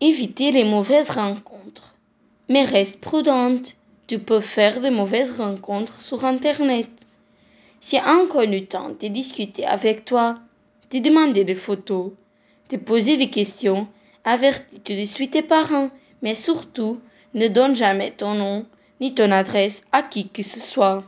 éviter les mauvaises rencontres. Mais reste prudente, tu peux faire de mauvaises rencontres sur Internet. Si un connu tente de discuter avec toi, de demander des photos, de poser des questions, avertis tout de suite tes parents, mais surtout, ne donne jamais ton nom ni ton adresse à qui que ce soit.